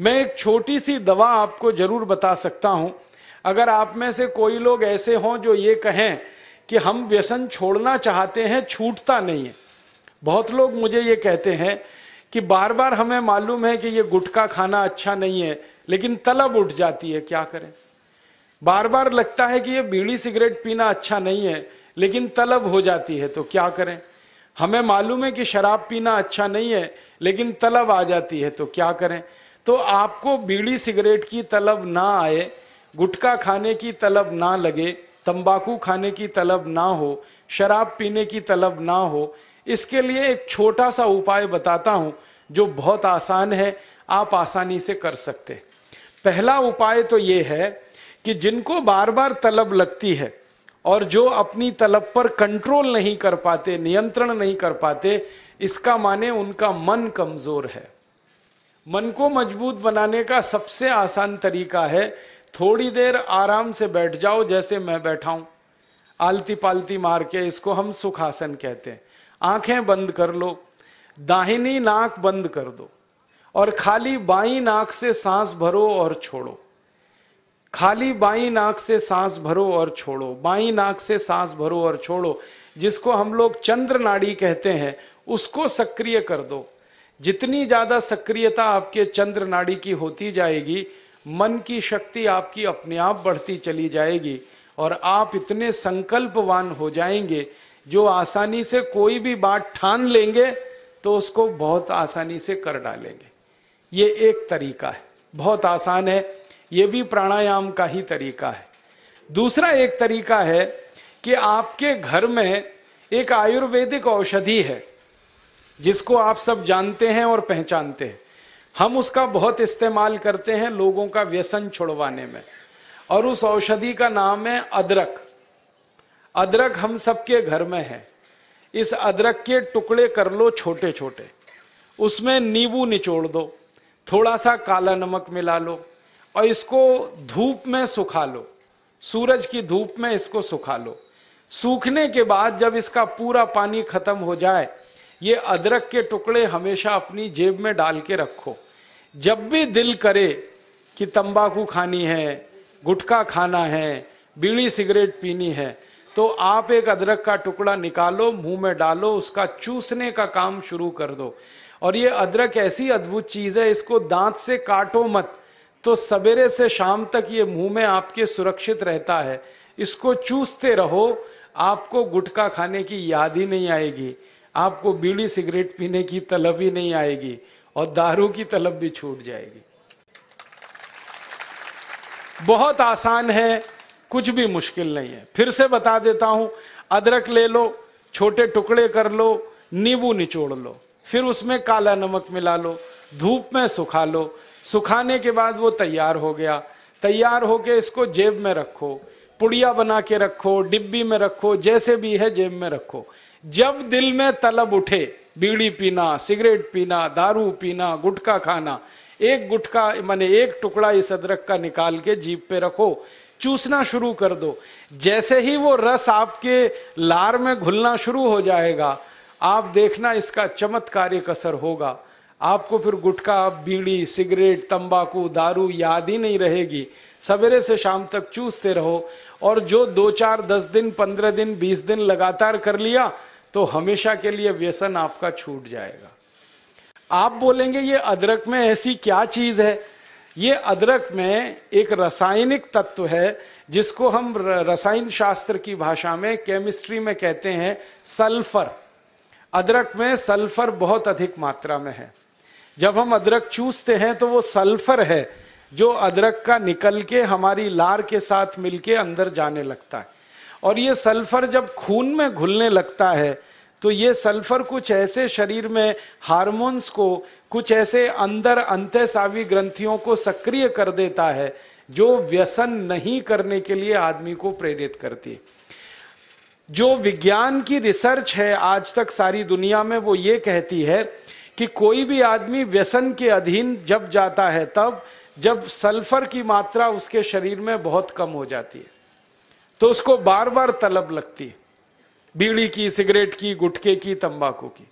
मैं एक छोटी सी दवा आपको ज़रूर बता सकता हूँ। अगर आप में से कोई लोग ऐसे हों जो ये कहें कि हम व्यसन छोड़ना चाहते हैं, छूटता नहीं है। बहुत लोग मुझे ये कहते हैं कि बार बार हमें मालूम है कि ये गुटखा खाना अच्छा नहीं है, लेकिन तलब उठ जाती है, क्या करें? बार बार लगता है कि ये बीड़ी सिगरेट पीना अच्छा नहीं है, लेकिन तलब हो जाती है तो क्या करें? हमें मालूम है कि शराब पीना अच्छा नहीं है, लेकिन तलब आ जाती है तो क्या करें? तो आपको बीड़ी सिगरेट की तलब ना आए, गुटखा खाने की तलब ना लगे, तंबाकू खाने की तलब ना हो, शराब पीने की तलब ना हो, इसके लिए एक छोटा सा उपाय बताता हूँ, जो बहुत आसान है, आप आसानी से कर सकते पहला उपाय तो ये है कि जिनको बार बार तलब लगती है और जो अपनी तलब पर कंट्रोल नहीं कर पाते, नियंत्रण नहीं कर पाते, इसका माने उनका मन कमज़ोर है। मन को मज़बूत बनाने का सबसे आसान तरीका है, थोड़ी देर आराम से बैठ जाओ जैसे मैं बैठा हूँ। आलती पालती मार के इसको हम सुखासन कहते हैं। आँखें बंद कर लो, दाहिनी नाक बंद कर दो और खाली बाई नाक से सांस भरो और छोड़ो। खाली बाई नाक से सांस भरो और छोड़ो, बाई नाक से सांस भरो और छोड़ो, जिसको हम लोग चंद्र नाड़ी कहते हैं, उसको सक्रिय कर दो। जितनी ज़्यादा सक्रियता आपके चंद्र नाड़ी की होती जाएगी, मन की शक्ति आपकी अपने आप बढ़ती चली जाएगी और आप इतने संकल्पवान हो जाएँगे, जो आसानी से कोई भी बात ठान लेंगे तो उसको बहुत आसानी से कर डालेंगे। ये एक तरीका है। बहुत आसान है। ये भी प्राणायाम का ही तरीका है। दूसरा एक तरीका है कि आपके घर में एक आयुर्वेदिक औषधि है। जिसको आप सब जानते हैं और पहचानते हैं। हम उसका बहुत इस्तेमाल करते हैं लोगों का व्यसन छुड़वाने में। और उस औषधि का नाम है अदरक। अदरक हम सबके घर में है। इस अदरक के टुकड़े कर लो छोटे छोटे उसमें नींबू निचोड़ दो। थोड़ा सा काला नमक मिला लो। और इसको धूप में सुखा लो। सूरज की धूप में इसको सुखा लो। सूखने के बाद जब इसका पूरा पानी खत्म हो जाए ये अदरक के टुकड़े हमेशा अपनी जेब में डाल के रखो। जब भी दिल करे कि तंबाकू खानी है, गुटखा खाना है, बीड़ी सिगरेट पीनी है तो आप एक अदरक का टुकड़ा निकालो, मुँह में डालो, उसका चूसने का काम शुरू कर दो। और ये अदरक ऐसी अद्भुत चीज़ है, इसको दांत से काटो मत। तो सवेरे से शाम तक ये मुँह में आपके सुरक्षित रहता है। इसको चूसते रहो, आपको गुटखा खाने की याद ही नहीं आएगी। आपको बीड़ी सिगरेट पीने की तलब ही नहीं आएगी और दारू की तलब भी छूट जाएगी। बहुत आसान है, कुछ भी मुश्किल नहीं है। फिर से बता देता हूँ, अदरक ले लो, छोटे टुकड़े कर लो, नींबू निचोड़ लो, फिर उसमें काला नमक मिला लो, धूप में सुखा लो। सुखाने के बाद वो तैयार हो गया। तैयार होके इसको जेब में रखो, पुड़िया बना के रखो, डिब्बी में रखो, जैसे भी है जेब में रखो। जब दिल में तलब उठे, बीड़ी पीना, सिगरेट पीना, दारू पीना, गुटखा खाना, एक गुटखा, माने एक टुकड़ा इस अदरक का निकाल के जीप पे रखो, चूसना शुरू कर दो। जैसे ही वो रस आपके लार में घुलना शुरू हो जाएगा, आप देखना इसका चमत्कारिक असर होगा। आपको फिर गुटखा, बीड़ी, सिगरेट, तंबाकू, दारू याद ही नहीं रहेगी। सवेरे से शाम तक चूसते रहो और जो दो चार, दस दिन, पंद्रह दिन, बीस दिन लगातार कर लिया तो हमेशा के लिए व्यसन आपका छूट जाएगा। आप बोलेंगे, ये अदरक में ऐसी क्या चीज़ है? ये अदरक में एक रासायनिक तत्व है, जिसको हम रसायन शास्त्र की भाषा में, केमिस्ट्री में कहते हैं सल्फ़र। अदरक में सल्फ़र बहुत अधिक मात्रा में है। जब हम अदरक चूसते हैं तो वो सल्फ़र है, जो अदरक का निकल के, हमारी लार के साथ मिलके अंदर जाने लगता है। और ये सल्फ़र जब खून में घुलने लगता है तो ये सल्फ़र कुछ ऐसे शरीर में हार्मोन्स को, कुछ ऐसे अंदर अंत्यसावी ग्रंथियों को सक्रिय कर देता है, जो व्यसन नहीं करने के लिए आदमी को प्रेरित करती है। जो विज्ञान की रिसर्च है आज तक सारी दुनिया में, वो ये कहती है कि कोई भी आदमी व्यसन के अधीन जब जाता है, तब जब सल्फ़र की मात्रा उसके शरीर में बहुत कम हो जाती है। तो उसको बार बार तलब लगती है। बीड़ी की, सिगरेट की गुटके की, तंबाकू की।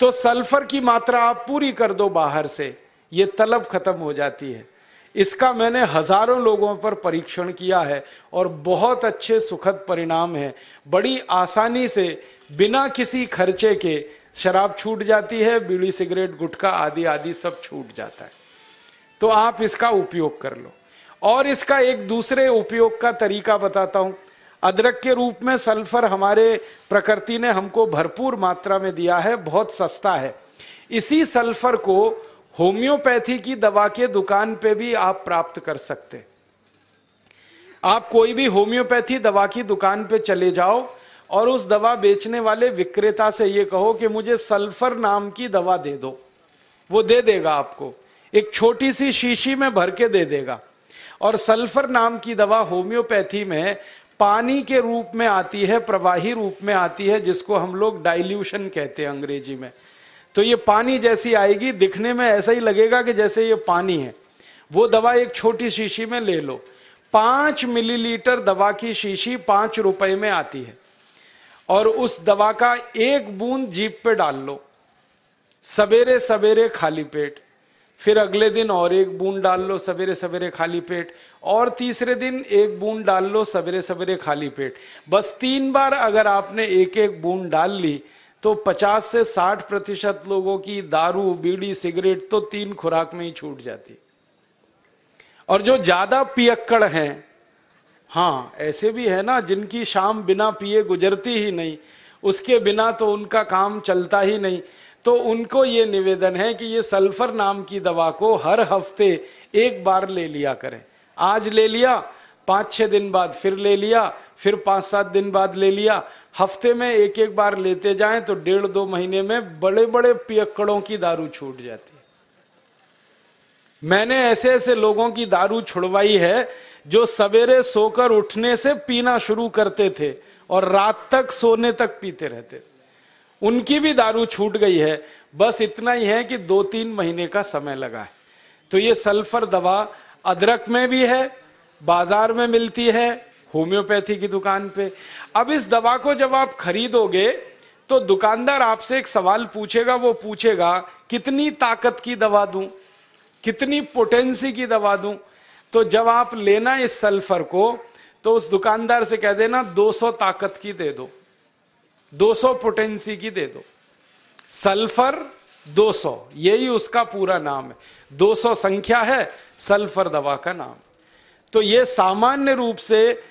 तो सल्फ़र की मात्रा आप पूरी कर दो बाहर से, ये तलब खत्म हो जाती है। इसका मैंने हज़ारों लोगों पर परीक्षण किया है और बहुत अच्छे सुखद परिणाम है। बड़ी आसानी से बिना किसी खर्चे के शराब छूट जाती है, बीड़ी, सिगरेट, गुटखा आदि आदि सब छूट जाता है। तो आप इसका उपयोग कर लो। और इसका एक दूसरे उपयोग का तरीका बताता हूँ। अदरक के रूप में सल्फ़र हमारे प्रकृति ने हमको भरपूर मात्रा में दिया है, बहुत सस्ता है। इसी सल्फ़र को होम्योपैथी की दवा के दुकान पे भी आप प्राप्त कर सकते आप कोई भी होम्योपैथी दवा की दुकान पे चले जाओ और उस दवा बेचने वाले विक्रेता से ये कहो कि मुझे सल्फ़र नाम की दवा दे दो, वो दे देगा आपको। एक छोटी सी शीशी में भर के दे देगा। और सल्फ़र नाम की दवा होम्योपैथी में पानी के रूप में आती है, प्रवाही रूप में आती है, जिसको हम लोग डाइल्यूशन कहते हैं अंग्रेज़ी में। तो ये पानी जैसी आएगी, दिखने में ऐसा ही लगेगा कि जैसे ये पानी है। वो दवा एक छोटी शीशी में ले लो। पाँच मिलीलीटर दवा की शीशी पाँच रुपए में आती है। और उस दवा का एक बूंद जीप पे डाल लो। सवेरे सवेरे खाली पेट। फिर अगले दिन और एक बूंद डाल लो सवेरे सवेरे खाली पेट, और तीसरे दिन एक बूंद डाल लो सवेरे सवेरे खाली पेट। बस तीन बार अगर आपने एक एक बूंद डाल ली तो 50 से 60 प्रतिशत लोगों की दारू, बीड़ी, सिगरेट तो तीन खुराक में ही छूट जाती। और जो ज़्यादा पियक्कड़ हैं हाँ ऐसे भी है ना, जिनकी शाम बिना पिए गुजरती ही नहीं, उसके बिना तो उनका काम चलता ही नहीं। तो उनको ये निवेदन है कि ये सल्फ़र नाम की दवा को हर हफ़्ते एक बार ले लिया करें। आज ले लिया, पाँच छह दिन बाद फिर ले लिया, फिर पाँच सात दिन बाद ले लिया। हफ़्ते में एक एक बार लेते जाएँ तो डेढ़ दो महीने में बड़े बड़े पियक्कड़ों की दारू छूट जाती है। मैंने ऐसे ऐसे लोगों की दारू छुड़वाई है जो सवेरे सोकर उठने से पीना शुरू करते थे और रात तक सोने तक पीते रहते उनकी भी दारू छूट गई है। बस इतना ही है कि दो तीन महीने का समय लगा है। तो ये सल्फ़र दवा अदरक में भी है, बाज़ार में मिलती है, होम्योपैथी की दुकान पे। अब इस दवा को जब आप खरीदोगे तो दुकानदार आपसे एक सवाल पूछेगा, वो पूछेगा, कितनी ताकत की दवा दूँ? कितनी पोटेंसी की दवा दूँ? तो जब आप लेना इस सल्फ़र को तो उस दुकानदार से कह देना 200 ताकत की दे दो। 200 पोटेंसी की दे दो। सल्फ़र 200 यही उसका पूरा नाम है। 200 संख्या है सल्फ़र दवा का नाम। तो ये सामान्य रूप से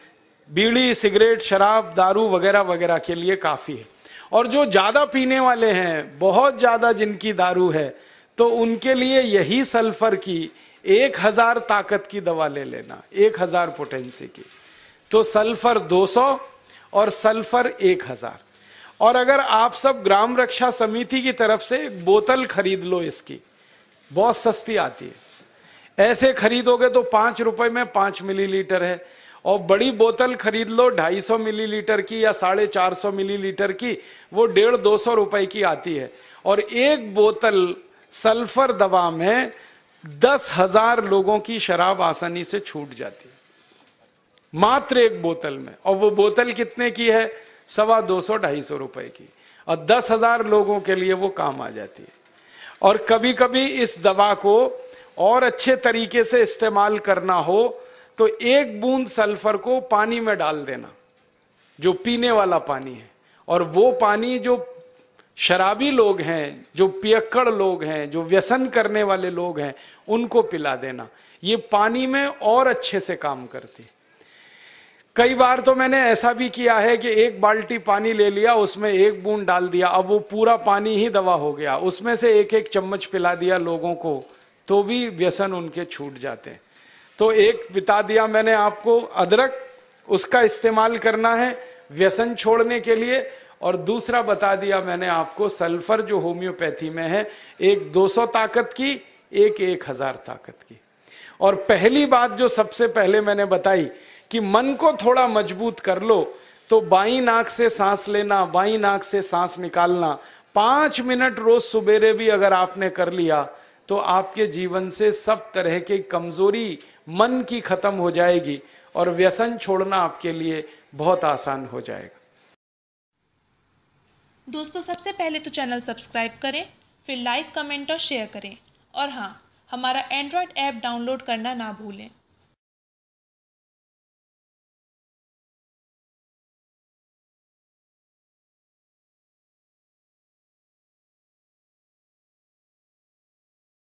बीड़ी, सिगरेट, शराब, दारू वगैरह वगैरह के लिए काफ़ी है। और जो ज़्यादा पीने वाले हैं, बहुत ज़्यादा जिनकी दारू है तो उनके लिए यही सल्फ़र की एक हज़ार ताकत की दवा ले लेना, एक हज़ार पोटेंसी की। तो सल्फ़र 200 और सल्फ़र एक हज़ार। और अगर आप सब ग्राम रक्षा समिति की तरफ़ से एक बोतल खरीद लो इसकी, बहुत सस्ती आती है। ऐसे खरीदोगे तो पाँच रुपए में पाँच मिलीलीटर है और बड़ी बोतल खरीद लो ढाई 250 मिलीलीटर की या साढ़े चार सौ मिलीलीटर की, वो डेढ़ दो सौ रुपए की आती है। और एक बोतल सल्फ़र दवा में दस हज़ार लोगों की शराब आसानी से छूट जाती है। मात्र एक बोतल में। और वो बोतल कितने की है? सवा दो सौ, ढाई सौ रुपए की। और दस हज़ार लोगों के लिए वो काम आ जाती है। और कभी कभी इस दवा को और अच्छे तरीके से इस्तेमाल करना हो तो एक बूंद सल्फ़र को पानी में डाल देना, जो पीने वाला पानी है। और वो पानी जो शराबी लोग हैं, जो पियक्कड़ लोग हैं, जो व्यसन करने वाले लोग हैं, उनको पिला देना। ये पानी में और अच्छे से काम करती कई बार तो मैंने ऐसा भी किया है कि एक बाल्टी पानी ले लिया, उसमें एक बूंद डाल दिया, अब वो पूरा पानी ही दवा हो गया, उसमें से एक एक चम्मच पिला दिया लोगों को तो भी व्यसन उनके छूट जाते हैं। तो एक बिता दिया मैंने आपको, अदरक उसका इस्तेमाल करना है व्यसन छोड़ने के लिए, और दूसरा बता दिया मैंने आपको, सल्फ़र जो होम्योपैथी में है, एक 200 ताकत की, एक एक हज़ार ताकत की। और पहली बात जो सबसे पहले मैंने बताई कि मन को थोड़ा मज़बूत कर लो तो बाई नाक से सांस लेना, बाई नाक से सांस निकालना। पाँच मिनट रोज सुबेरे भी अगर आपने कर लिया तो आपके जीवन से सब तरह की कमज़ोरी मन की खत्म हो जाएगी और व्यसन छोड़ना आपके लिए बहुत आसान हो जाएगा। दोस्तों, सबसे पहले तो चैनल सब्सक्राइब करें, फिर लाइक, कमेंट और शेयर करें। और हाँ हमारा एंड्रॉयड ऐप डाउनलोड करना ना भूलें।